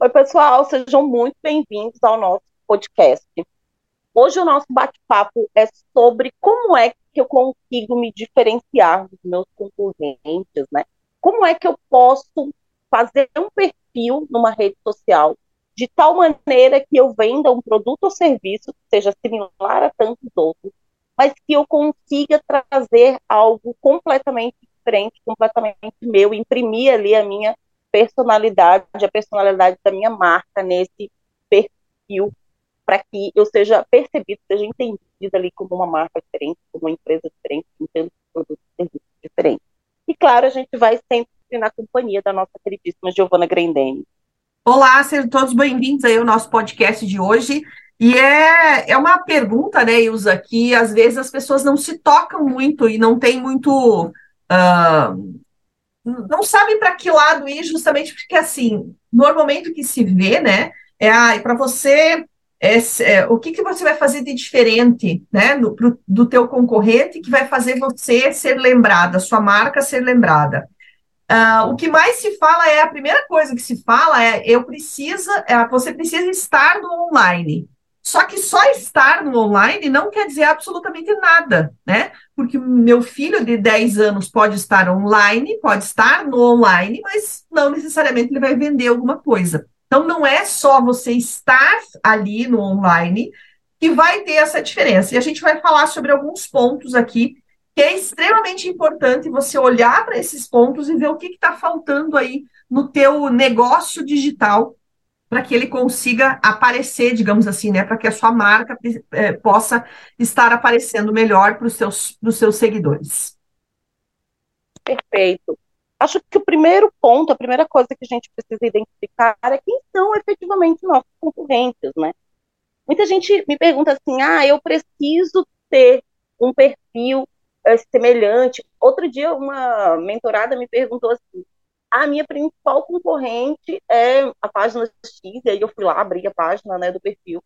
Oi, pessoal, sejam muito bem-vindos ao nosso podcast. Hoje o nosso bate-papo é sobre como é que eu consigo me diferenciar dos meus concorrentes, né? Como é que eu posso fazer um perfil numa rede social de tal maneira que eu venda um produto ou serviço que seja similar a tantos outros, mas que eu consiga trazer algo completamente diferente, completamente meu, imprimir ali a minha personalidade, a personalidade da minha marca nesse perfil, para que eu seja percebido, seja entendido ali como uma marca diferente, como uma empresa diferente, com tantos produtos e serviços diferentes. E claro, a gente vai sempre na companhia da nossa queridíssima Giovana Grendene. Olá, sejam todos bem-vindos aí ao nosso podcast de hoje. E é, é uma pergunta, né, Ilza, que às vezes as pessoas não se tocam muito e não tem muito. Uh, não sabem para que lado ir, justamente porque, assim, normalmente o que se vê, né, é ah, para você. É, é, o que, que você vai fazer de diferente né, do, pro, do teu concorrente que vai fazer você ser lembrada, sua marca ser lembrada. Uh, o que mais se fala é a primeira coisa que se fala é eu precisa, é, você precisa estar no online. Só que só estar no online não quer dizer absolutamente nada, né? Porque meu filho de 10 anos pode estar online, pode estar no online, mas não necessariamente ele vai vender alguma coisa. Então, não é só você estar ali no online que vai ter essa diferença. E a gente vai falar sobre alguns pontos aqui que é extremamente importante você olhar para esses pontos e ver o que está faltando aí no teu negócio digital para que ele consiga aparecer, digamos assim, né, para que a sua marca é, possa estar aparecendo melhor para os seus, seus seguidores. Perfeito. Acho que o primeiro ponto, a primeira coisa que a gente precisa identificar é quem são efetivamente nossos concorrentes, né? Muita gente me pergunta assim, ah, eu preciso ter um perfil é, semelhante. Outro dia, uma mentorada me perguntou assim, a minha principal concorrente é a página X, e aí eu fui lá, abri a página né, do perfil.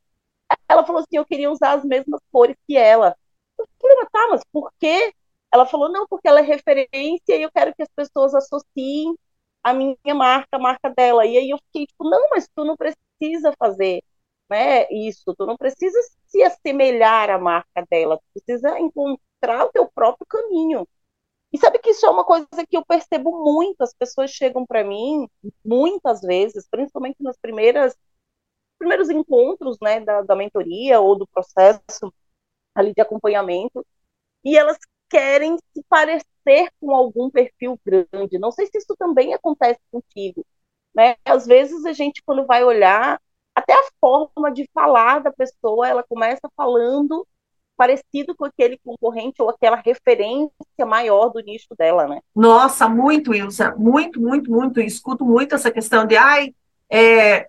Ela falou assim: eu queria usar as mesmas cores que ela. Eu falei, tá, mas por quê? Ela falou: não, porque ela é referência e eu quero que as pessoas associem a minha marca, a marca dela. E aí eu fiquei tipo: não, mas tu não precisa fazer né, isso, tu não precisa se assemelhar à marca dela, tu precisa encontrar o teu próprio caminho. E sabe que isso é uma coisa que eu percebo muito. As pessoas chegam para mim muitas vezes, principalmente nos primeiras, primeiros encontros né, da, da mentoria ou do processo ali de acompanhamento, e elas querem se parecer com algum perfil grande. Não sei se isso também acontece contigo. Né? Às vezes a gente, quando vai olhar, até a forma de falar da pessoa, ela começa falando parecido com aquele concorrente ou aquela referência maior do nicho dela, né? Nossa, muito, Ilza, muito, muito, muito. Eu escuto muito essa questão de, ai, é,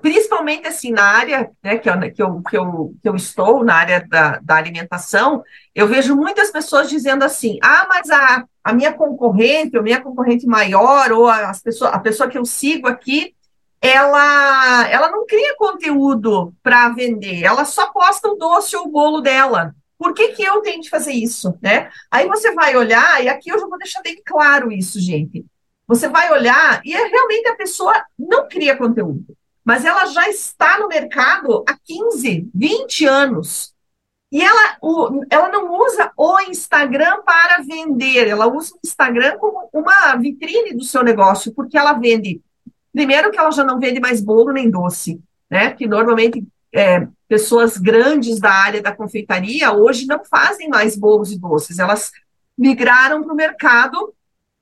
principalmente assim na área né, que, eu, que, eu, que, eu, que eu estou, na área da, da alimentação, eu vejo muitas pessoas dizendo assim, ah, mas a, a minha concorrente, a minha concorrente maior, ou a, as pessoa, a pessoa que eu sigo aqui, ela, ela não cria conteúdo para vender, ela só posta o doce ou o bolo dela. Por que, que eu tenho de fazer isso, né? Aí você vai olhar, e aqui eu já vou deixar bem claro isso, gente. Você vai olhar e é, realmente a pessoa não cria conteúdo, mas ela já está no mercado há 15, 20 anos. E ela, o, ela não usa o Instagram para vender, ela usa o Instagram como uma vitrine do seu negócio, porque ela vende Primeiro que ela já não vende mais bolo nem doce, né? Que normalmente é, pessoas grandes da área da confeitaria hoje não fazem mais bolos e doces. Elas migraram para o mercado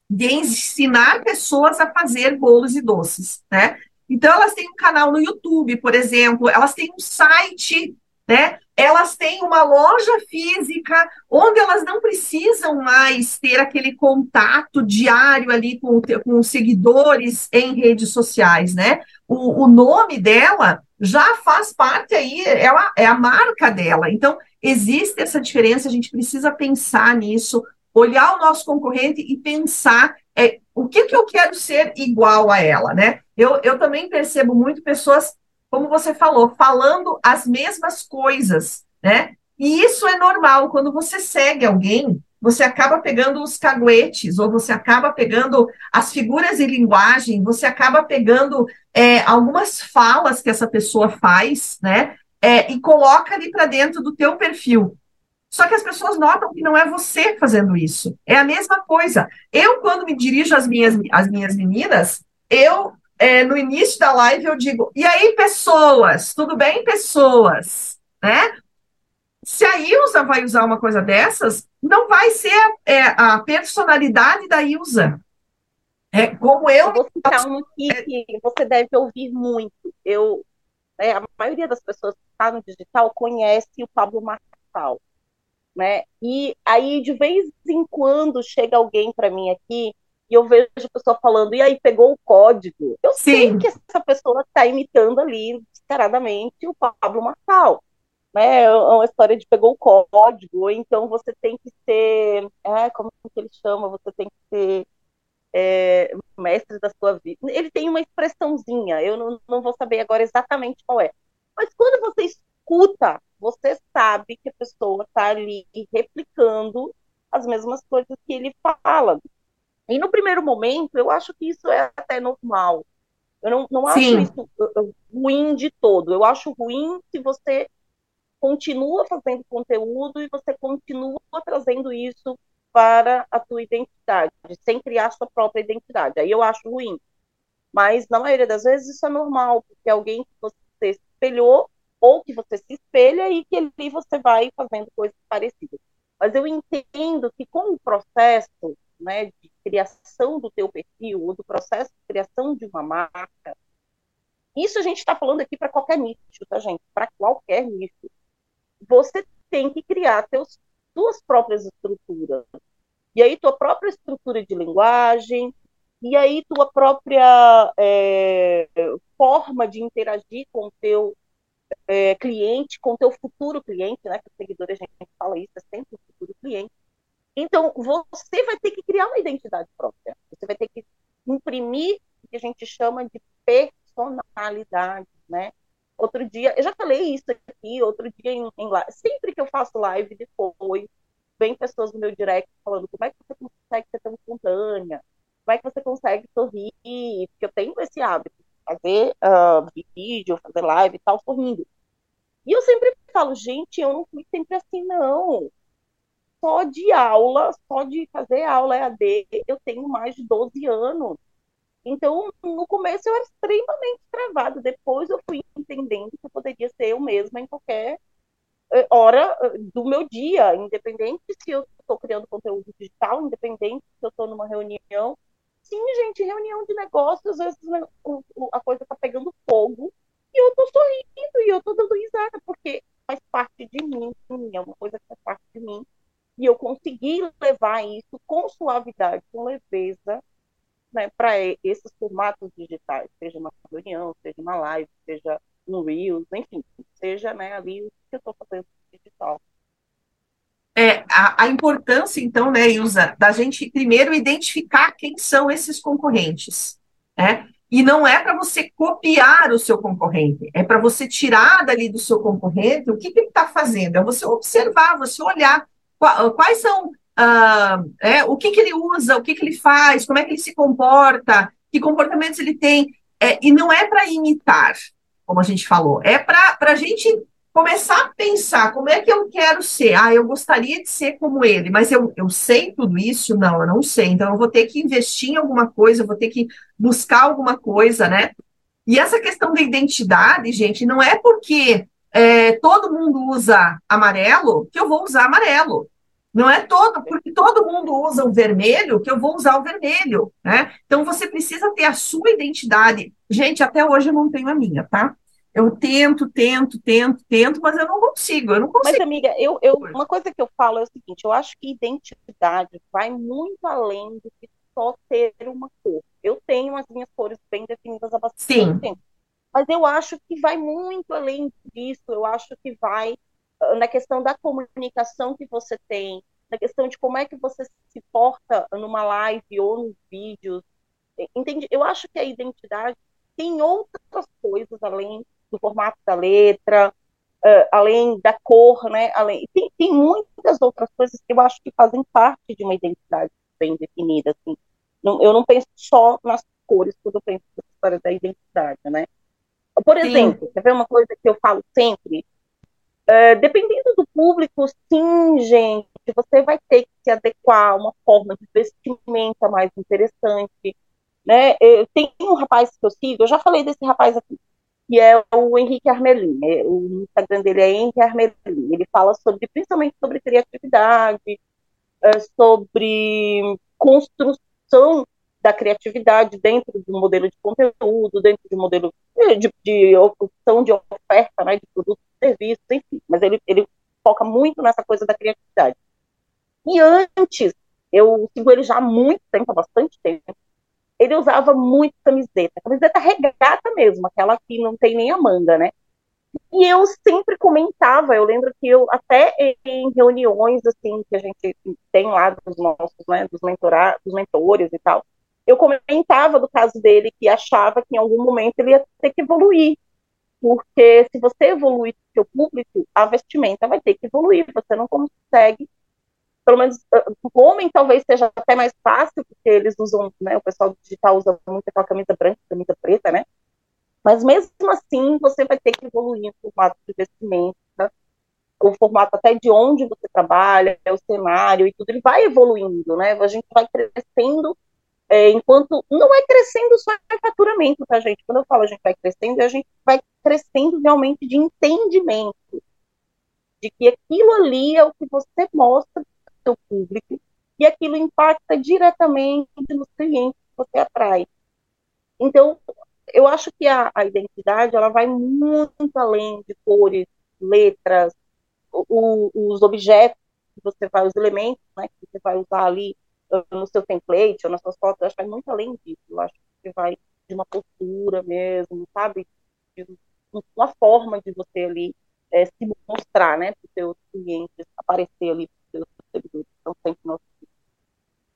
de ensinar pessoas a fazer bolos e doces, né? Então elas têm um canal no YouTube, por exemplo, elas têm um site, né? elas têm uma loja física onde elas não precisam mais ter aquele contato diário ali com, com seguidores em redes sociais, né? O, o nome dela já faz parte aí, ela é a marca dela. Então, existe essa diferença, a gente precisa pensar nisso, olhar o nosso concorrente e pensar é, o que, que eu quero ser igual a ela, né? Eu, eu também percebo muito pessoas como você falou, falando as mesmas coisas, né? E isso é normal. Quando você segue alguém, você acaba pegando os caguetes, ou você acaba pegando as figuras de linguagem, você acaba pegando é, algumas falas que essa pessoa faz, né? É, e coloca ali para dentro do teu perfil. Só que as pessoas notam que não é você fazendo isso. É a mesma coisa. Eu, quando me dirijo às minhas, às minhas meninas, eu, é, no início da live, eu digo, e aí, pessoas? Tudo bem, pessoas? Né? Se a Ilza vai usar uma coisa dessas, não vai ser é, a personalidade da Ilza. É como eu. Eu vou citar um aqui que você deve ouvir muito. Eu, é, a maioria das pessoas que está no digital conhece o Pablo Marçal. Né? E aí, de vez em quando, chega alguém para mim aqui e eu vejo a pessoa falando, e aí pegou o código. Eu Sim. sei que essa pessoa está imitando ali, descaradamente, o Pablo Marçal né, é uma história de pegou o código, então você tem que ser, é, como que ele chama, você tem que ser é, mestre da sua vida. Ele tem uma expressãozinha, eu não, não vou saber agora exatamente qual é. Mas quando você escuta, você sabe que a pessoa está ali replicando as mesmas coisas que ele fala. E no primeiro momento, eu acho que isso é até normal. Eu não, não acho isso ruim de todo. Eu acho ruim se você continua fazendo conteúdo e você continua trazendo isso para a tua identidade, sem criar sua própria identidade. Aí eu acho ruim. Mas na maioria das vezes isso é normal, porque é alguém que você se espelhou ou que você se espelha e que ali você vai fazendo coisas parecidas. Mas eu entendo que com o processo né, de criação do teu perfil, ou do processo de criação de uma marca, isso a gente está falando aqui para qualquer nicho, tá, gente? Para qualquer nicho você tem que criar teus, tuas próprias estruturas. E aí, tua própria estrutura de linguagem, e aí tua própria é, forma de interagir com o teu é, cliente, com o teu futuro cliente, né? Que os seguidores a gente fala isso, é sempre o futuro cliente. Então, você vai ter que criar uma identidade própria. Você vai ter que imprimir o que a gente chama de personalidade, né? Outro dia, eu já falei isso aqui, outro dia em, em. Sempre que eu faço live depois, vem pessoas no meu direct falando como é que você consegue ser tão espontânea, como é que você consegue sorrir, porque eu tenho esse hábito de fazer uh, vídeo, fazer live e tal, sorrindo. E eu sempre falo, gente, eu não fui sempre assim, não. Só de aula, só de fazer aula EAD, eu tenho mais de 12 anos. Então, no começo eu era extremamente travado, depois eu fui entendendo que eu poderia ser eu mesma em qualquer eh, hora eh, do meu dia, independente se eu estou criando conteúdo digital, independente se eu estou numa reunião. Sim, gente, reunião de negócios, às vezes né, a coisa está pegando fogo e eu estou sorrindo e eu estou dando risada, porque faz parte de mim, é uma coisa que faz parte de mim. E eu consegui levar isso com suavidade, com leveza, né, para esses formatos digitais, seja uma reunião, seja uma live, seja um Reels, enfim, seja né, ali o que eu estou fazendo digital. É, a, a, importância, então, né, Ilza, da gente primeiro identificar quem são esses concorrentes, né? E não é para você copiar o seu concorrente, é para você tirar dali do seu concorrente o que, que ele está fazendo, é você observar, você olhar quais são uh, é, o que, que ele usa, o que, que ele faz, como é que ele se comporta, que comportamentos ele tem. É, e não é para imitar, como a gente falou, é para a gente começar a pensar como é que eu quero ser. Ah, eu gostaria de ser como ele, mas eu, eu sei tudo isso? Não, eu não sei. Então, eu vou ter que investir em alguma coisa, eu vou ter que buscar alguma coisa, né? E essa questão da identidade, gente, não é porque é, todo mundo usa amarelo que eu vou usar amarelo. Não é todo, porque todo mundo usa o vermelho, que eu vou usar o vermelho, né? Então você precisa ter a sua identidade. Gente, até hoje eu não tenho a minha, tá? Eu tento, tento, tento, tento, mas eu não consigo, eu não consigo. Mas, amiga, eu, eu, uma coisa que eu falo é o seguinte, eu acho que identidade vai muito além do que só ter uma cor. Eu tenho as minhas cores bem definidas há bastante Sim. tempo. Mas eu acho que vai muito além disso, eu acho que vai na questão da comunicação que você tem, na questão de como é que você se porta numa live ou nos vídeos. Entende? Eu acho que a identidade tem outras coisas além do formato da letra, uh, além da cor, né? Além, tem, tem muitas outras coisas que eu acho que fazem parte de uma identidade bem definida. Assim. Não, eu não penso só nas cores quando eu penso na história da identidade, né? Por exemplo, sim. quer ver uma coisa que eu falo sempre? Uh, dependendo do público, sim, gente, você vai ter que se adequar a uma forma de vestimenta mais interessante, né? Eu, tem um rapaz que eu sigo, eu já falei desse rapaz aqui, que é o Henrique Armelin. Né? O Instagram dele é Henrique Armelin. Ele fala sobre, principalmente sobre criatividade, é, sobre construção da criatividade dentro de um modelo de conteúdo, dentro de um modelo de, de opção de oferta, né, de produtos e serviços, enfim. Mas ele, ele foca muito nessa coisa da criatividade. E antes, eu sigo ele já há muito tempo, há bastante tempo, ele usava muito camiseta, camiseta regata mesmo, aquela que não tem nem a manga, né? E eu sempre comentava, eu lembro que eu, até em reuniões, assim, que a gente tem lá dos nossos, né, dos, mentora, dos mentores e tal, eu comentava do caso dele que achava que em algum momento ele ia ter que evoluir, porque se você evoluir seu público, a vestimenta vai ter que evoluir, você não consegue pelo menos o homem talvez seja até mais fácil, porque eles usam, né, o pessoal digital usa muito aquela camisa branca, camisa preta, né? Mas mesmo assim, você vai ter que evoluir o formato de vestimenta, o formato até de onde você trabalha, o cenário e tudo, ele vai evoluindo, né? A gente vai crescendo, é, enquanto não é crescendo só em faturamento, tá, gente? Quando eu falo a gente vai crescendo, a gente vai crescendo realmente de entendimento, de que aquilo ali é o que você mostra seu público e aquilo impacta diretamente nos clientes que você atrai. Então, eu acho que a, a identidade ela vai muito além de cores, letras, o, os objetos que você vai, os elementos né, que você vai usar ali no seu template ou nas suas fotos, eu acho que vai muito além disso. Eu acho que vai de uma postura mesmo, sabe? De uma forma de você ali é, se mostrar, né, para os seus clientes, aparecer ali para os seus seguidores. Então, sempre nosso.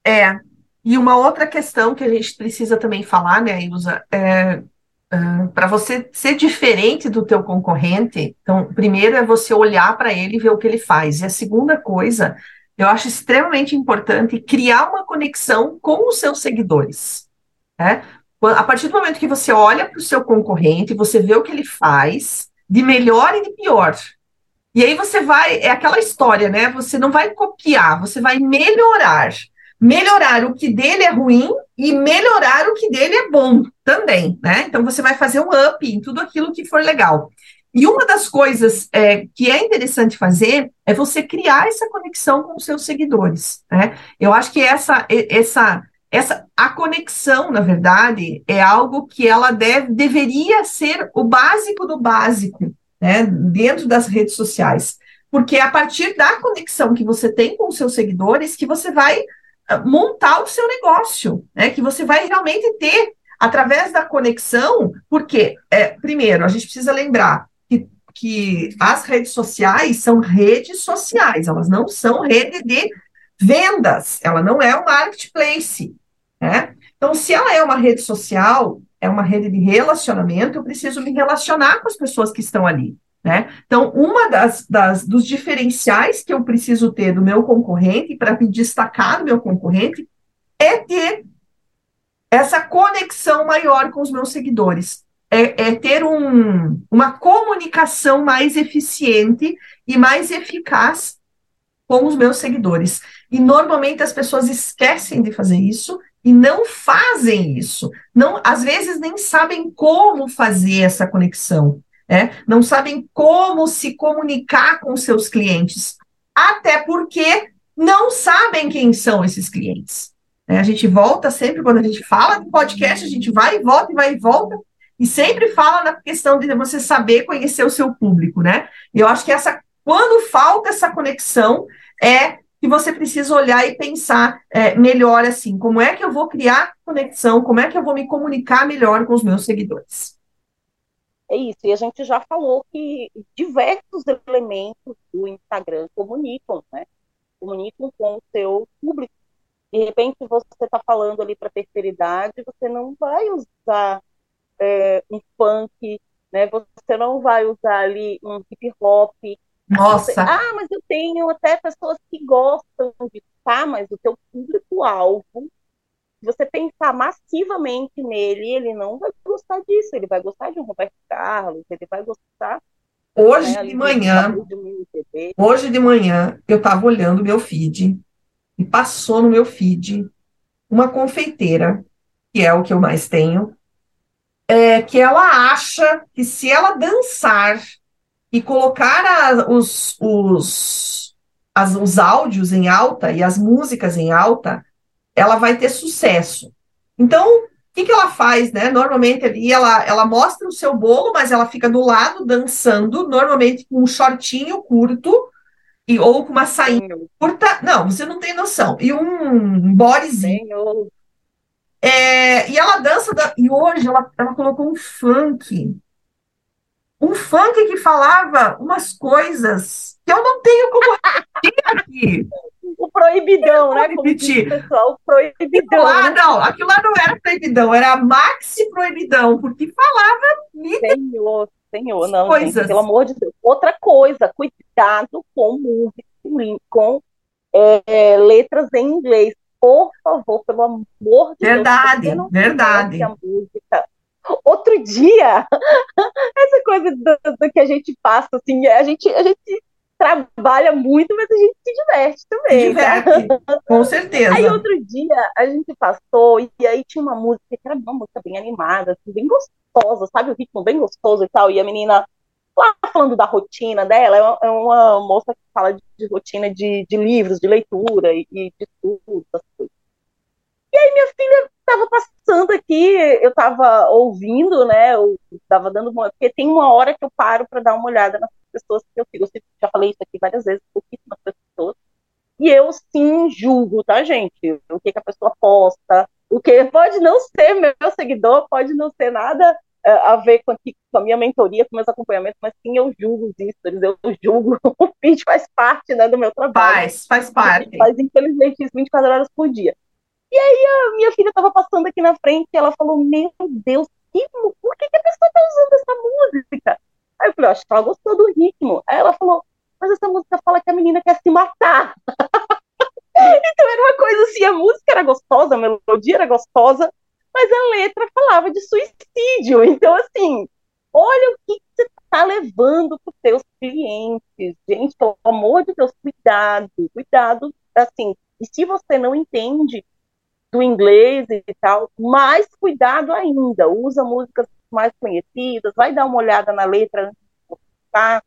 É, e uma outra questão que a gente precisa também falar, né, Ilza, é, uh, para você ser diferente do teu concorrente, então, primeiro é você olhar para ele e ver o que ele faz. E a segunda coisa, eu acho extremamente importante criar uma conexão com os seus seguidores. Né? A partir do momento que você olha para o seu concorrente, você vê o que ele faz, de melhor e de pior. E aí você vai, é aquela história, né? Você não vai copiar, você vai melhorar. Melhorar o que dele é ruim e melhorar o que dele é bom também, né? Então você vai fazer um up em tudo aquilo que for legal. E uma das coisas é, que é interessante fazer é você criar essa conexão com os seus seguidores. Né? Eu acho que essa, essa, essa, a conexão, na verdade, é algo que ela deve, deveria ser o básico do básico, né, dentro das redes sociais. Porque é a partir da conexão que você tem com os seus seguidores que você vai ah, montar o seu negócio, né, que você vai realmente ter através da conexão, porque, é, primeiro, a gente precisa lembrar que, as redes sociais são redes sociais, elas não são rede de vendas, ela não é um marketplace, né? Então, se ela é uma rede social, é uma rede de relacionamento, eu preciso me relacionar com as pessoas que estão ali. Né? Então, uma das, das, dos diferenciais que eu preciso ter do meu concorrente, para me destacar do meu concorrente, é ter essa conexão maior com os meus seguidores. É, é ter um, uma comunicação mais eficiente e mais eficaz com os meus seguidores. E normalmente as pessoas esquecem de fazer isso e não fazem isso. Não, às vezes nem sabem como fazer essa conexão, né? não sabem como se comunicar com seus clientes, até porque não sabem quem são esses clientes. Né? A gente volta sempre, quando a gente fala de podcast, a gente vai e volta e vai e volta, e sempre fala na questão de você saber conhecer o seu público, né? E eu acho que essa, quando falta essa conexão, é que você precisa olhar e pensar é, melhor assim, como é que eu vou criar conexão, como é que eu vou me comunicar melhor com os meus seguidores. É isso, e a gente já falou que diversos elementos do Instagram comunicam, né? Comunicam com o seu público. De repente, você está falando ali para terceira idade, você não vai usar é, um funk né? Você não vai usar ali um hip hop. Nossa! Você, ah, mas eu tenho até pessoas que gostam de tá, mas o teu público-alvo, se você pensar massivamente nele, ele não vai gostar disso, ele vai gostar de um Roberto Carlos, ele vai gostar Hoje né, de manhã, hoje de manhã, eu estava olhando meu feed e passou no meu feed uma confeiteira, que é o que eu mais tenho, é, que ela acha que se ela dançar e colocar a, os, os, as, os áudios em alta e as músicas em alta, ela vai ter sucesso. Então, o que, que ela faz, né? Normalmente ali ela, ela mostra o seu bolo, mas ela fica do lado dançando, normalmente com um shortinho curto, e, ou com uma sainha curta. Não, você não tem noção. E um bodyzinho. É, e ela dança, da, e hoje ela, ela colocou um funk. Um funk que falava umas coisas que eu não tenho como repetir aqui. O proibidão, né? Repetir. pessoal, proibidão. Aquilo lá, não, aquilo lá não era proibidão, era maxi proibidão, porque falava. Senhor, senhor, não, coisas. Gente, pelo amor de Deus. Outra coisa, cuidado com música, com é, letras em inglês por favor, pelo amor de verdade, Deus. Não verdade, verdade. música. Outro dia, essa coisa do, do, que a gente passa, assim, a gente, a gente trabalha muito, mas a gente se diverte também. Se diverte, tá? com certeza. Aí outro dia a gente passou e aí tinha uma música que era uma música bem animada, assim, bem gostosa, sabe? O ritmo bem gostoso e tal. E a menina lá falando da rotina dela, é uma, é uma moça que fala de, de rotina de, de, livros, de leitura e, e de tudo, essas coisas. E aí minha filha estava passando aqui, eu estava ouvindo, né? Eu estava dando uma. Porque tem uma hora que eu paro para dar uma olhada nas pessoas que eu sigo. Eu já falei isso aqui várias vezes, pouquíssimas pessoas. E eu sim julgo, tá, gente? O que, que a pessoa posta, o que pode não ser meu seguidor, pode não ser nada a ver com, a minha mentoria, com meus acompanhamentos, mas sim eu julgo os stories, eu julgo, o feed faz parte né, do meu trabalho. Faz, faz parte. Faz, infelizmente, isso 24 horas por dia. E aí a minha filha estava passando aqui na frente e ela falou, meu Deus, que, por que, que a pessoa está usando essa música? Aí eu falei, acho que ela gostou do ritmo. Aí ela falou, mas essa música fala que a menina quer se matar. então era uma coisa assim, a música era gostosa, a melodia era gostosa, mas a letra falava de suicídio. Então, assim, olha o que você está levando para os seus clientes. Gente, pelo amor de Deus, cuidado, cuidado, assim, e se você não entende do inglês e tal, mais cuidado ainda, usa músicas mais conhecidas, vai dar uma olhada na letra antes de postar,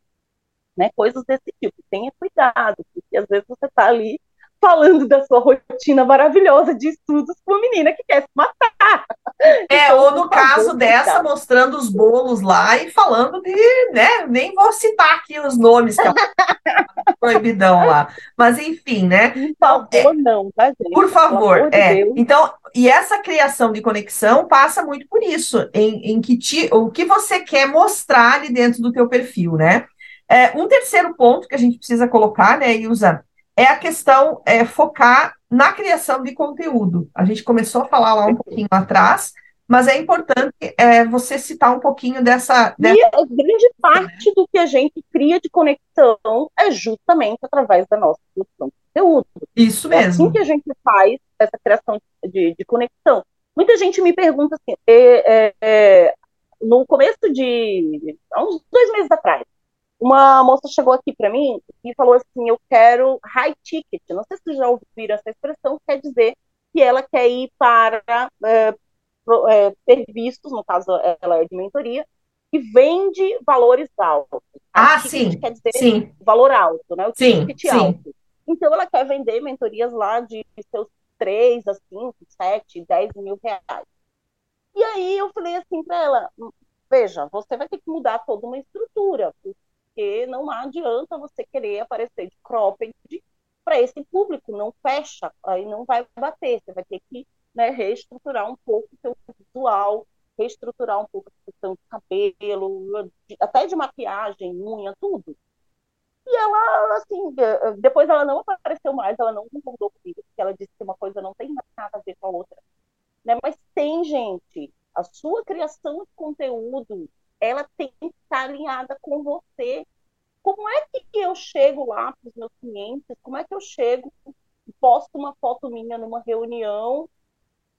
né, coisas desse tipo. Tenha cuidado, porque às vezes você está ali falando da sua rotina maravilhosa de estudos com uma menina que quer se matar. É, então, ou no caso dessa, mostrando os bolos lá e falando de, né, nem vou citar aqui os nomes que é proibidão lá. Mas enfim, né? Por favor, é, não, tá, gente? Por favor, é. De então, e essa criação de conexão passa muito por isso, em, em que ti, o que você quer mostrar ali dentro do teu perfil, né? É, um terceiro ponto que a gente precisa colocar, né, Ilza, é a questão é, focar na criação de conteúdo. A gente começou a falar lá um pouquinho atrás, mas é importante é, você citar um pouquinho dessa, dessa. E a grande parte do que a gente cria de conexão é justamente através da nossa produção de conteúdo. Isso mesmo. É assim que a gente faz essa criação de, de conexão. Muita gente me pergunta assim, é, é, é no começo de. há uns dois meses atrás, uma moça chegou aqui para mim e falou assim: Eu quero high ticket. Não sei se vocês já ouviram essa expressão, quer dizer que ela quer ir para é, é, serviços, no caso ela é de mentoria, que vende valores altos. Ah, sim. Quer dizer sim. valor alto, né? O sim, ticket sim. alto. Então ela quer vender mentorias lá de seus 3 a 5, 7, 10 mil reais. E aí eu falei assim para ela: veja, você vai ter que mudar toda uma estrutura, porque não adianta você querer aparecer de cropped para esse público, não fecha, aí não vai bater, você vai ter que né, reestruturar um pouco o seu visual, reestruturar um pouco a questão de cabelo, até de maquiagem, unha, tudo. E ela, assim, depois ela não apareceu mais, ela não concordou comigo, porque ela disse que uma coisa não tem nada a ver com a outra. Né? Mas tem, gente, a sua criação de conteúdo ela tem estar alinhada com você. Como é que eu chego lá para os meus clientes? Como é que eu chego, posto uma foto minha numa reunião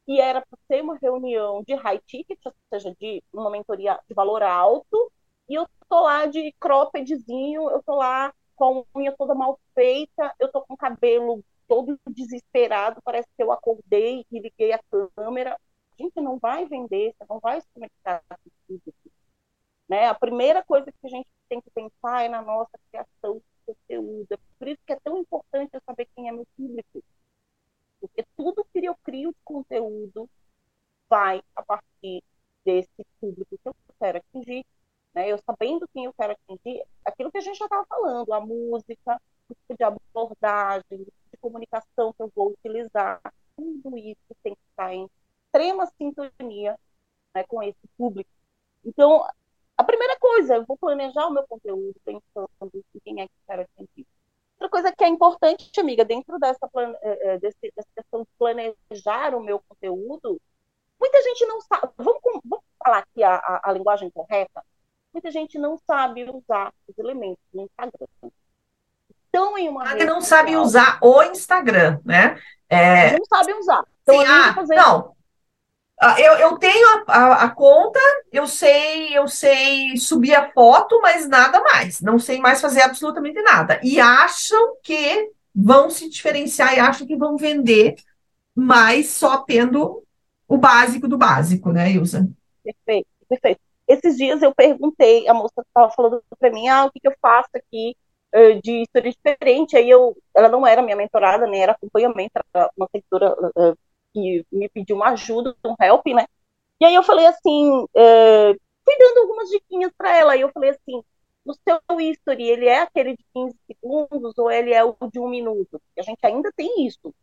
e era para ser uma reunião de high ticket, ou seja, de uma mentoria de valor alto, e eu tô lá de croppedzinho, eu tô lá com a unha toda mal feita, eu tô com o cabelo todo desesperado, parece que eu acordei e liguei a câmera. Gente, não vai vender, você não vai se conectar com tudo. Né? A primeira coisa que a gente tem que pensar é na nossa criação de conteúdo. É por isso que é tão importante eu saber quem é meu público. Porque tudo que eu crio de conteúdo vai a partir desse público que eu quero atingir. Né? Eu sabendo quem eu quero atingir, aquilo que a gente já estava falando, a música, o tipo de abordagem, o tipo de comunicação que eu vou utilizar, tudo isso tem que estar em extrema sintonia né, com esse público. Então, a primeira coisa, eu vou planejar o meu conteúdo pensando em quem é que quero atingir. Outra coisa que é importante, amiga, dentro dessa, eh, eh, desse, dessa questão de planejar o meu conteúdo, muita gente não sabe. Vamos, vamos falar aqui a, a, a linguagem correta? muita gente não sabe usar os elementos do Instagram. Então, em uma rede não sabe usar o Instagram, né? É... Não sabe usar. Então, Sim, ah, fazer... não. Ah, eu, eu tenho a, a, a, conta, eu sei, eu sei subir a foto, mas nada mais. Não sei mais fazer absolutamente nada. E acham que vão se diferenciar e acham que vão vender mais só tendo o básico do básico, né, Ilza? Perfeito, perfeito. Esses dias eu perguntei, a moça estava falando para mim, ah, o que, que eu faço aqui de história diferente? Aí eu, ela não era minha mentorada, nem era acompanhamento, era uma seguidora que me pediu uma ajuda, um help, né? E aí eu falei assim, uh, fui dando algumas diquinhas para ela, e eu falei assim, no seu history, ele é aquele de 15 segundos ou ele é o de um minuto? a gente ainda tem isso.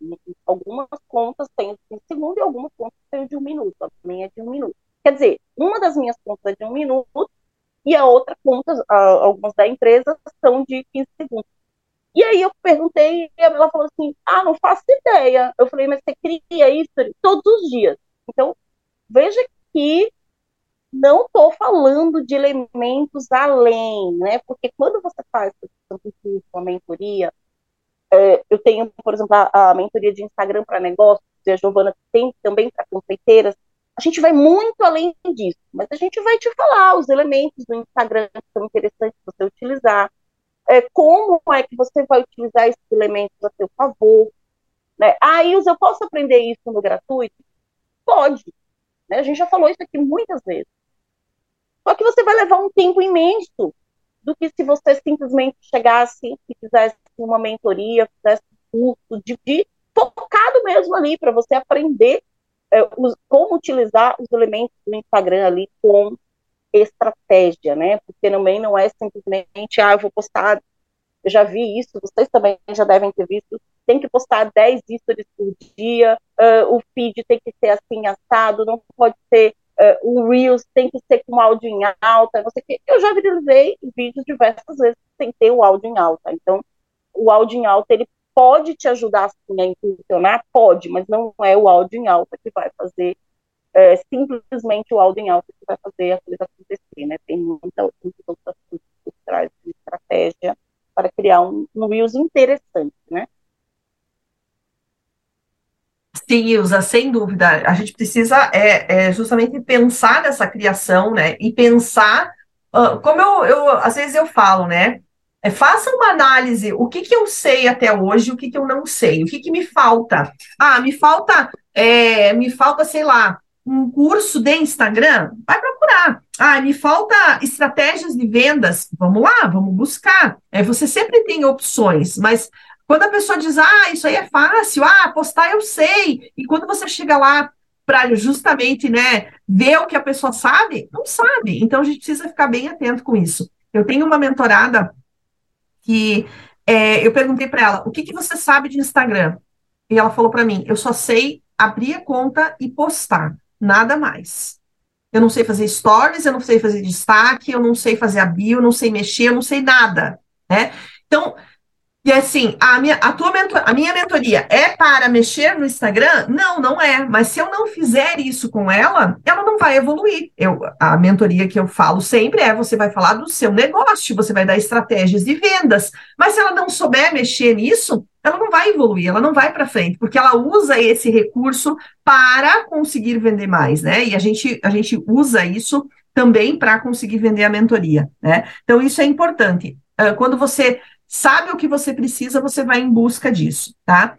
Algumas contas têm de 15 segundos e algumas contas têm o de um minuto. A minha é de um minuto. Quer dizer, uma das minhas contas é de um minuto e a outra conta, algumas da empresa, são de 15 segundos. E aí eu perguntei, e ela falou assim, ah, não faço ideia. Eu falei, mas você cria isso todos os dias. Então, veja que não estou falando de elementos além, né? Porque quando você faz, uma mentoria, é, eu tenho, por exemplo, a, a mentoria de Instagram para negócios, e a Giovana tem também para confeiteiras, a gente vai muito além disso, mas a gente vai te falar os elementos do Instagram que são interessantes você utilizar, é, como é que você vai utilizar esses elementos a seu favor. Né? Ah, Ilza, eu posso aprender isso no gratuito? Pode. Né? A gente já falou isso aqui muitas vezes. Só que você vai levar um tempo imenso do que se você simplesmente chegasse e fizesse uma mentoria, fizesse um curso de, de focado mesmo ali para você aprender é, os, como utilizar os elementos do Instagram ali com estratégia, né? Porque também não é simplesmente, ah, eu vou postar, eu já vi isso, vocês também já devem ter visto, tem que postar 10 stories por dia, uh, o feed tem que ser assim assado, não pode ser uh, o Reels tem que ser com áudio em alta, não sei o Eu já viralizei vídeos diversas vezes sem ter o áudio em alta. Então, o áudio em alta, ele pode te ajudar sim, a impulsionar? Pode, mas não é o áudio em alta que vai fazer, é, simplesmente o áudio em alta que vai fazer a coisa acontecer, né? Tem muita, muitas outras coisas por trás de estratégia para criar um, um Reels interessante, né? Sim, Ilza, sem dúvida. A gente precisa é, é, justamente pensar nessa criação, né? E pensar, uh, como eu, eu, às vezes eu falo, né? É, faça uma análise, o que, que eu sei até hoje, o que, que eu não sei, o que, que me falta. Ah, me falta, é, me falta, sei lá, um curso de Instagram, vai procurar. Ah, me falta estratégias de vendas, vamos lá, vamos buscar. É, você sempre tem opções, mas quando a pessoa diz, ah, isso aí é fácil, ah, postar eu sei, e quando você chega lá para justamente, né, ver o que a pessoa sabe, não sabe. Então a gente precisa ficar bem atento com isso. Eu tenho uma mentorada que é, eu perguntei para ela, o que, que você sabe de Instagram? E ela falou para mim, eu só sei abrir a conta e postar, nada mais. Eu não sei fazer stories, eu não sei fazer destaque, eu não sei fazer a bio, eu não sei mexer, eu não sei nada, né? Então, E assim, a minha, a, tua mentor, a minha mentoria é para mexer no Instagram? Não, não é. Mas se eu não fizer isso com ela, ela não vai evoluir. Eu, a mentoria que eu falo sempre é: você vai falar do seu negócio, você vai dar estratégias de vendas. Mas se ela não souber mexer nisso, ela não vai evoluir, ela não vai para frente, porque ela usa esse recurso para conseguir vender mais, né? E a gente, a gente usa isso também para conseguir vender a mentoria, né? Então, isso é importante. Quando você sabe o que você precisa, você vai em busca disso, tá?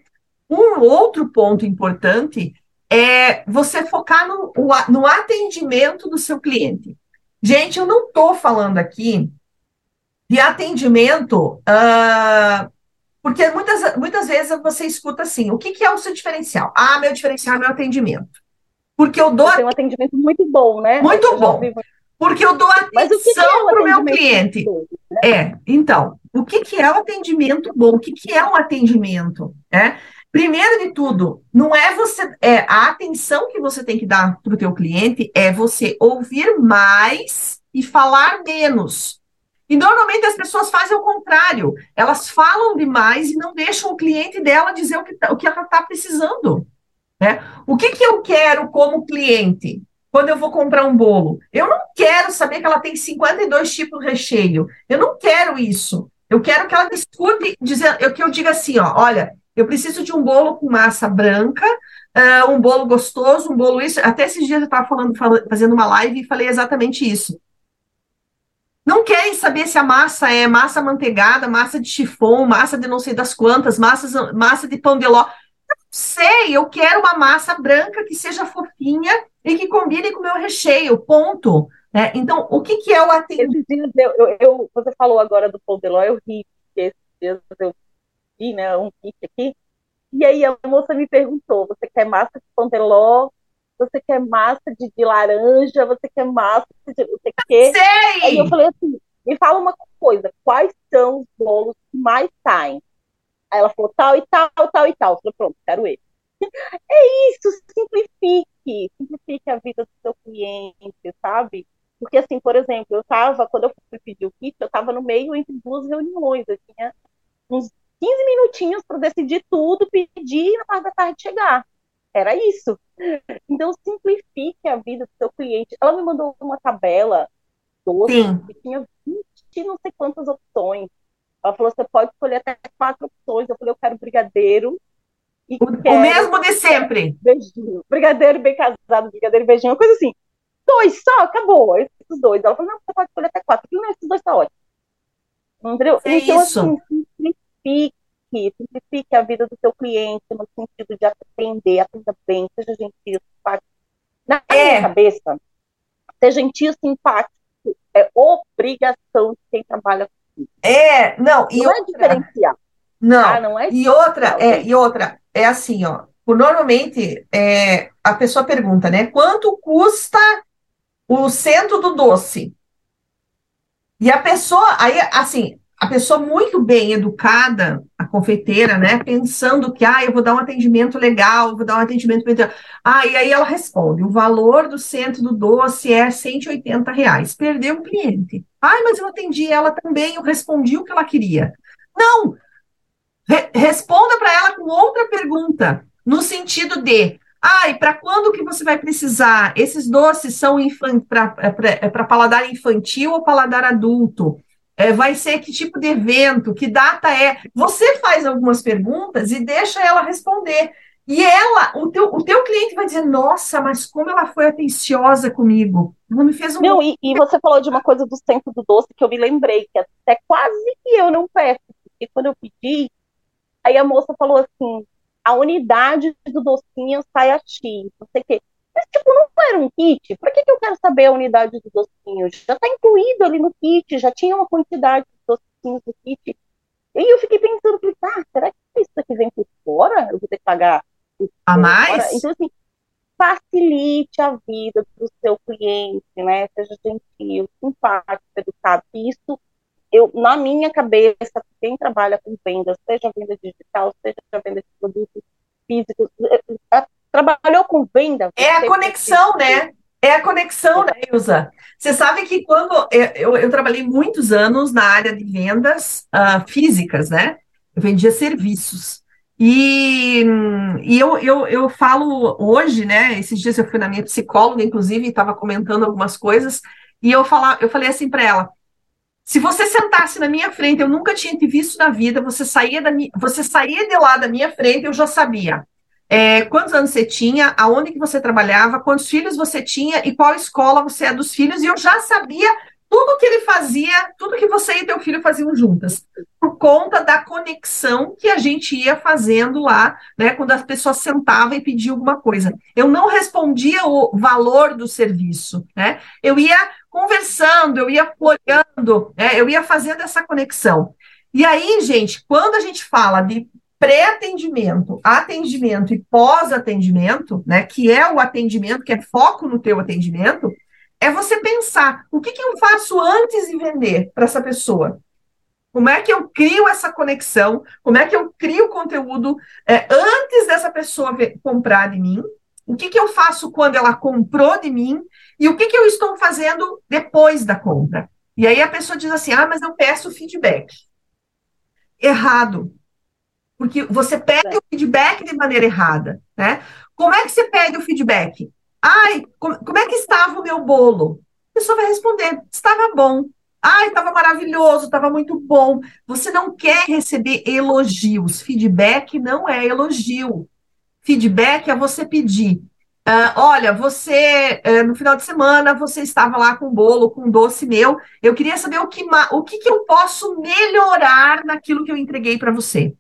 Um outro ponto importante é você focar no, no atendimento do seu cliente. Gente, eu não estou falando aqui de atendimento, uh, porque muitas, muitas vezes você escuta assim: o que, que é o seu diferencial? Ah, meu diferencial é meu atendimento. Porque eu dou. Tem um atendimento muito bom, né? Muito bom. Porque eu dou atenção para o meu cliente. Bom, né? É, então, o que, que é o atendimento bom? O que, que é um atendimento? É? Primeiro de tudo, não é você, é a atenção que você tem que dar para o teu cliente é você ouvir mais e falar menos. E normalmente as pessoas fazem o contrário, elas falam demais e não deixam o cliente dela dizer o que, tá, o que ela está precisando. Né? O que, que eu quero como cliente? quando eu vou comprar um bolo. Eu não quero saber que ela tem 52 tipos de recheio. Eu não quero isso. Eu quero que ela discute, dizer, eu, que eu diga assim, ó, olha, eu preciso de um bolo com massa branca, uh, um bolo gostoso, um bolo isso. Até esses dias eu estava falando, falando, fazendo uma live e falei exatamente isso. Não querem saber se a massa é massa manteigada, massa de chifão, massa de não sei das quantas, massa, massa de pão de ló. Sei, eu quero uma massa branca que seja fofinha e que combine com o meu recheio, ponto. Né? Então, o que, que é o atendimento? Eu, eu, você falou agora do ló, eu ri, porque esses dias eu vi né, um kit aqui, e aí a moça me perguntou, você quer massa de pão de ló? Você quer massa de, de laranja? Você quer massa de você quer? Sei! Aí eu falei assim, me fala uma coisa, quais são os bolos que mais saem? Aí ela falou tal e tal, tal e tal. Eu falei, pronto, quero ele. É isso, simplifique, simplifique a vida do seu cliente, sabe? Porque, assim, por exemplo, eu estava, quando eu fui pedir o kit, eu estava no meio entre duas reuniões, eu tinha uns 15 minutinhos para decidir tudo, pedir e na parte da tarde chegar. Era isso. Então, simplifique a vida do seu cliente. Ela me mandou uma tabela doce que tinha 20 não sei quantas opções. Ela falou: você pode escolher até quatro opções. Eu falei: eu quero brigadeiro, o, quero, o mesmo de sempre. Beijinho. Brigadeiro bem casado, brigadeiro beijinho, uma coisa assim. Dois só, acabou. Esses dois. Ela falou, não, você pode escolher até quatro. Eu falei, não, esses dois tá ótimo. Entendeu? É então, isso. assim, simplifique, simplifique a vida do seu cliente no sentido de atender, atenda bem, seja gentil, simpático. Na é. minha cabeça, ser gentil, simpático é obrigação de quem trabalha com É, não, e não é outra... é diferenciar. Não, ah, não é? e outra, é, e outra, é assim, ó, normalmente é, a pessoa pergunta, né, quanto custa o centro do doce? E a pessoa, aí, assim, a pessoa muito bem educada, a confeiteira, né, pensando que, ah, eu vou dar um atendimento legal, vou dar um atendimento... Ah, e aí ela responde, o valor do centro do doce é 180 reais. Perdeu o cliente. Ah, mas eu atendi ela também, eu respondi o que ela queria. Não, Re responda para ela com outra pergunta, no sentido de, ah, para quando que você vai precisar? Esses doces são para é, é paladar infantil ou paladar adulto? É, vai ser que tipo de evento? Que data é? Você faz algumas perguntas e deixa ela responder. E ela, o teu, o teu cliente vai dizer, nossa, mas como ela foi atenciosa comigo. Ela me fez um. Não, e, e você falou de uma coisa do centro do doce que eu me lembrei, que até quase que eu não peço, porque quando eu pedi, Aí a moça falou assim: a unidade do docinho sai a X, não sei o quê. Mas, tipo, não era um kit? Por que, que eu quero saber a unidade do docinho? Já está incluído ali no kit, já tinha uma quantidade de docinhos no kit. E aí eu fiquei pensando, ah, será que isso aqui vem por fora? Eu vou ter que pagar a mais? Então, assim, facilite a vida do seu cliente, né? Seja gentil, simpático, educado. Isso eu, na minha cabeça, quem trabalha com vendas, seja venda digital, seja venda de produtos físicos, é, é, trabalhou com venda. É a conexão, né? É a conexão, né, Ilza? Você sabe que quando eu, eu, eu, trabalhei muitos anos na área de vendas uh, físicas, né? eu vendia serviços. E, e eu, eu, eu falo hoje, né? Esses dias eu fui na minha psicóloga, inclusive, e estava comentando algumas coisas, e eu, falar, eu falei assim para ela: se você sentasse na minha frente, eu nunca tinha te visto na vida, você saía, da você saía de lá da minha frente, eu já sabia. É, quantos anos você tinha, aonde que você trabalhava, quantos filhos você tinha e qual escola você é dos filhos, e eu já sabia tudo que ele fazia, tudo que você e teu filho faziam juntas, por conta da conexão que a gente ia fazendo lá, né, quando as pessoas sentavam e pediam alguma coisa. Eu não respondia o valor do serviço, né? Eu ia conversando, eu ia olhando, né, eu ia fazendo essa conexão. E aí, gente, quando a gente fala de pré-atendimento, atendimento e pós-atendimento, né, que é o atendimento, que é foco no teu atendimento, é você pensar o que, que eu faço antes de vender para essa pessoa. Como é que eu crio essa conexão? Como é que eu crio conteúdo é, antes dessa pessoa ver, comprar de mim? O que, que eu faço quando ela comprou de mim? E o que, que eu estou fazendo depois da compra? E aí a pessoa diz assim: ah, mas eu peço feedback. Errado. Porque você pede o feedback de maneira errada, né? Como é que você pede o feedback? Ai, como é que estava o meu bolo? A pessoa vai responder: estava bom. Ai, estava maravilhoso, estava muito bom. Você não quer receber elogios. Feedback não é elogio. Feedback é você pedir. Uh, olha, você, uh, no final de semana, você estava lá com um bolo, com um doce meu. Eu queria saber o que, o que, que eu posso melhorar naquilo que eu entreguei para você.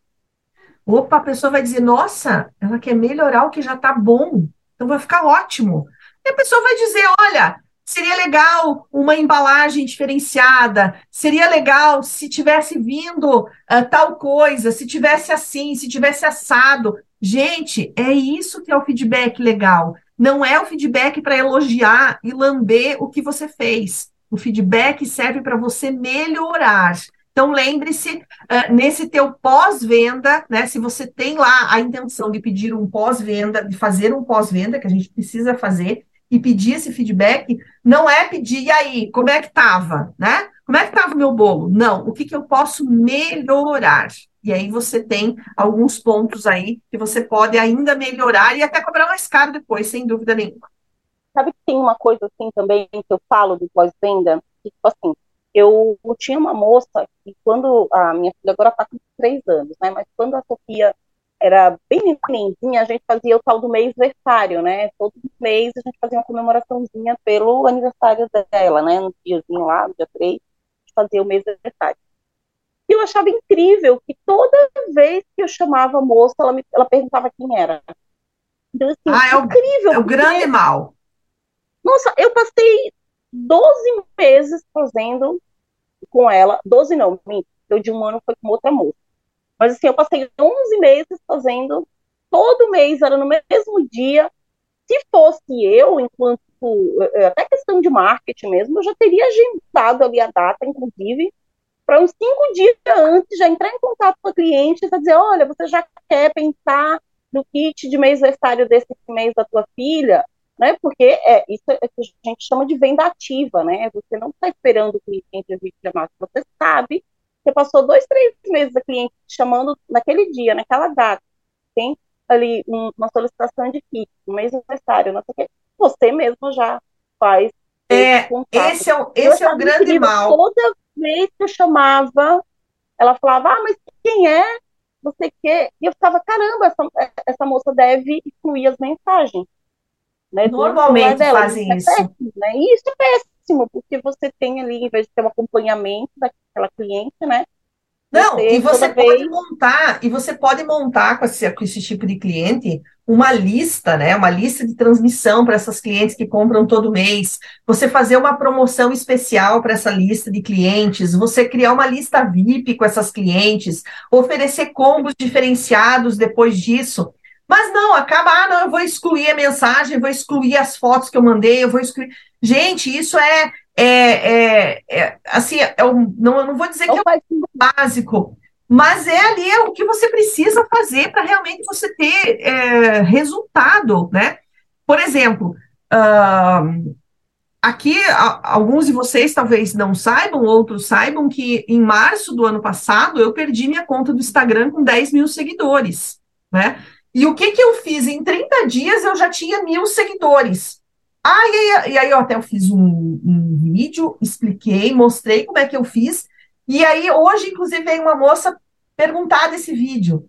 Opa, a pessoa vai dizer: nossa, ela quer melhorar o que já está bom. Então vai ficar ótimo. E a pessoa vai dizer: olha, seria legal uma embalagem diferenciada, seria legal se tivesse vindo uh, tal coisa, se tivesse assim, se tivesse assado. Gente, é isso que é o feedback legal. Não é o feedback para elogiar e lamber o que você fez. O feedback serve para você melhorar. Então, lembre-se, uh, nesse teu pós-venda, né, se você tem lá a intenção de pedir um pós-venda, de fazer um pós-venda, que a gente precisa fazer, e pedir esse feedback, não é pedir, e aí, como é que estava, né? Como é que estava o meu bolo? Não, o que, que eu posso melhorar? E aí você tem alguns pontos aí que você pode ainda melhorar e até cobrar mais caro depois, sem dúvida nenhuma. Sabe que tem uma coisa assim também que eu falo do pós-venda? Tipo assim, eu, eu tinha uma moça que quando a minha filha agora está com três anos, né? Mas quando a Sofia era bem nenenzinha, a gente fazia o tal do mês aniversário, né? Todo mês a gente fazia uma comemoraçãozinha pelo aniversário dela, né? No diazinho lá, no dia 3, a gente fazia o mês aniversário. E eu achava incrível que toda vez que eu chamava a moça, ela, me, ela perguntava quem era. Então, assim, ah, é incrível. O, é o grande mal. Nossa, eu passei 12 meses fazendo com ela, 12 não, eu de um ano foi com outra moça. Mas assim, eu passei 11 meses fazendo, todo mês era no mesmo dia. Se fosse eu, enquanto, é, até questão de marketing mesmo, eu já teria agendado ali a data, inclusive, para uns cinco dias antes, já entrar em contato com a cliente e dizer, olha, você já quer pensar no kit de mês aniversário desse mês da tua filha? Né? Porque é, isso é que a gente chama de venda ativa, né? Você não está esperando o cliente vir te chamar, você sabe, você passou dois, três meses a cliente te chamando naquele dia, naquela data, tem ali um, uma solicitação de kit, um mês aniversário, não sei o quê, você mesmo já faz é, esse é o, esse é o grande mal. Toda vez que eu chamava, ela falava, ah, mas quem é? Você quer? E eu ficava, caramba, essa, essa moça deve excluir as mensagens. Né, Normalmente fazem isso. É péssimo, né? E isso é péssimo, porque você tem ali, em vez de ter um acompanhamento daquela cliente, né? Não, e você pode vez... montar, e você pode montar com esse, com esse tipo de cliente uma lista, né? Uma lista de transmissão para essas clientes que compram todo mês. Você fazer uma promoção especial para essa lista de clientes, você criar uma lista VIP com essas clientes, oferecer combos diferenciados depois disso. Mas não, acaba, ah, não, eu vou excluir a mensagem, vou excluir as fotos que eu mandei, eu vou excluir. Gente, isso é, é, é, é assim, é um, não, eu não vou dizer que é o básico, mas é ali é o que você precisa fazer para realmente você ter é, resultado, né? Por exemplo, uh, aqui, a, alguns de vocês talvez não saibam, outros saibam que em março do ano passado eu perdi minha conta do Instagram com 10 mil seguidores, né? E o que que eu fiz? Em 30 dias eu já tinha mil seguidores. Ah, e aí, e aí eu até fiz um, um, vídeo, expliquei, mostrei como é que eu fiz. E aí, hoje, inclusive, veio uma moça perguntar desse vídeo.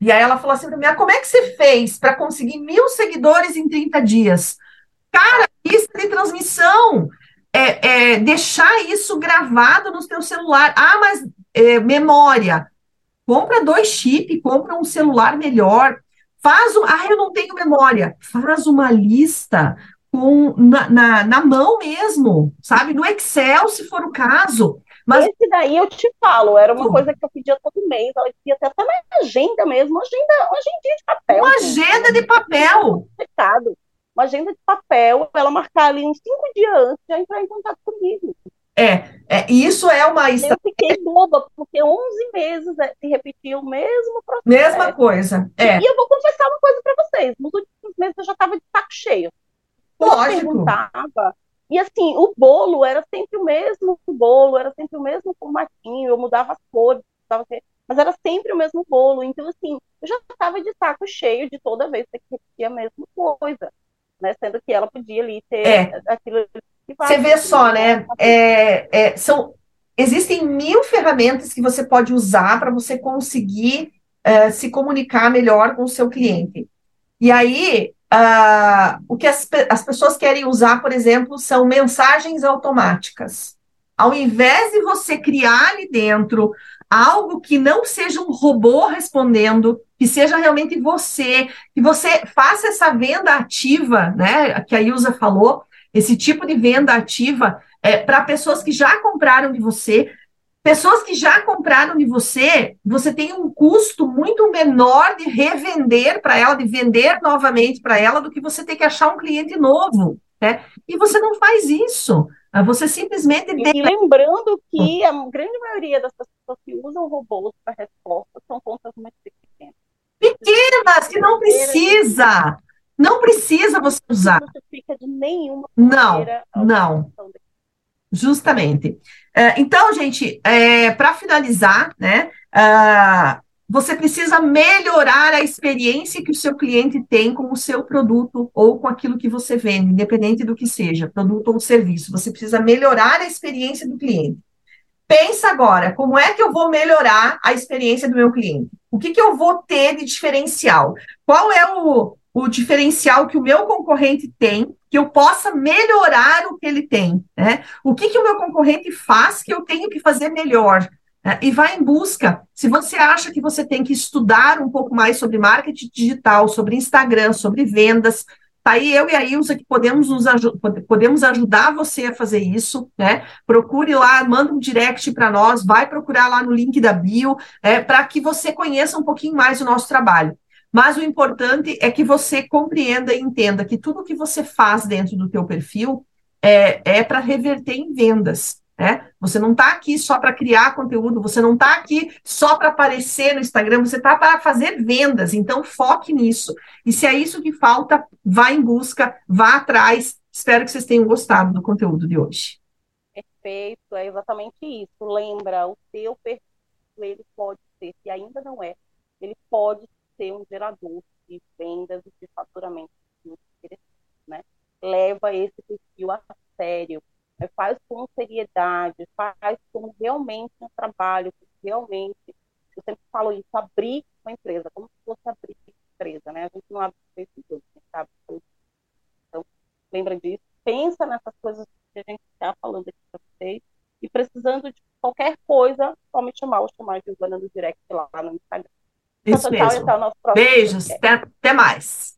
E aí ela falou assim para mim: ah, como é que você fez para conseguir mil seguidores em 30 dias? Cara, lista de transmissão. É, é, deixar isso gravado no seu celular. Ah, mas é, memória. Compra dois chips, compra um celular melhor. Faz um. Ah, eu não tenho memória. Faz uma lista com, na, na, na, mão mesmo, sabe? No Excel, se for o caso. Mas... Esse daí eu te falo, era uma coisa que eu pedia todo mês, ela dizia até, até na agenda mesmo, uma agenda, uma agendinha de papel. Uma agenda de papel. Uma agenda de papel, ela marcar ali uns cinco dias antes de entrar em contato comigo. É, é, isso é uma. Eu fiquei boba, porque 11 meses é, se repetiu o mesmo processo. Mesma coisa, é. E eu vou confessar uma coisa para vocês, nos últimos meses eu já estava de saco cheio. Lógico. perguntava. E assim, o bolo era sempre o mesmo bolo, era sempre o mesmo formatinho, eu mudava as cores, mudava... mas era sempre o mesmo bolo. Então, assim, eu já estava de saco cheio de toda vez que repetir a mesma coisa, né? Sendo que ela podia ali ter é. aquilo Você vê só, né? É, é, são, existem mil ferramentas que você pode usar para você conseguir uh, se comunicar melhor com o seu cliente. E aí, Uh, o que as, as pessoas querem usar, por exemplo, são mensagens automáticas. Ao invés de você criar ali dentro algo que não seja um robô respondendo, que seja realmente você, que você faça essa venda ativa, né? Que a Ilza falou, esse tipo de venda ativa é, para pessoas que já compraram de você, Pessoas que já compraram de você, você tem um custo muito menor de revender para ela, de vender novamente para ela, do que você ter que achar um cliente novo. Né? E você não faz isso. Ah, você simplesmente. E, lembrando que a grande maioria das pessoas que usam robôs para resposta são contas muito pequenas. Pequenas, que não precisa. Não precisa você usar. Não justifica de nenhuma maneira. Não, não. Justamente. É, então, gente, é, para finalizar, né, uh, você precisa melhorar a experiência que o seu cliente tem com o seu produto ou com aquilo que você vende, independente do que seja, produto ou serviço. Você precisa melhorar a experiência do cliente. Pensa agora, como é que eu vou melhorar a experiência do meu cliente? O que, que eu vou ter de diferencial? Qual é o, o diferencial que o meu concorrente tem, que eu possa melhorar o que ele tem, né? O que, que o meu concorrente faz que eu tenho que fazer melhor? Né? E vai em busca. Se você acha que você tem que estudar um pouco mais sobre marketing digital, sobre Instagram, sobre vendas, tá aí eu e a Ilza que podemos nos podemos ajudar você a fazer isso, né? Procure lá, manda um direct para nós, vai procurar lá no link da bio, é, para que você conheça um pouquinho mais o nosso trabalho. Mas o importante é que você compreenda e entenda que tudo que você faz dentro do teu perfil é, é para reverter em vendas. Né? Você não está aqui só para criar conteúdo, você não está aqui só para aparecer no Instagram, você está para fazer vendas. Então, foque nisso. E se é isso que falta, vá em busca, vá atrás. Espero que vocês tenham gostado do conteúdo de hoje. Perfeito, é exatamente isso. Lembra, o teu perfil ele pode ser, se ainda não é, ele pode ser um gerador de vendas e de faturamento muito interessante, né? Leva esse perfil a sério, né? faz com seriedade, faz como realmente um trabalho, realmente, eu sempre falo isso, abrir uma empresa, como se fosse abrir uma empresa, né? A gente não abre Facebook, a gente abre tudo. Então, lembra disso, pensa nessas coisas que a gente está falando aqui para vocês, e precisando de qualquer coisa, só me chamar ou chamar a Giovana no direct lá no Instagram. Isso mesmo. Beijos, até, até mais.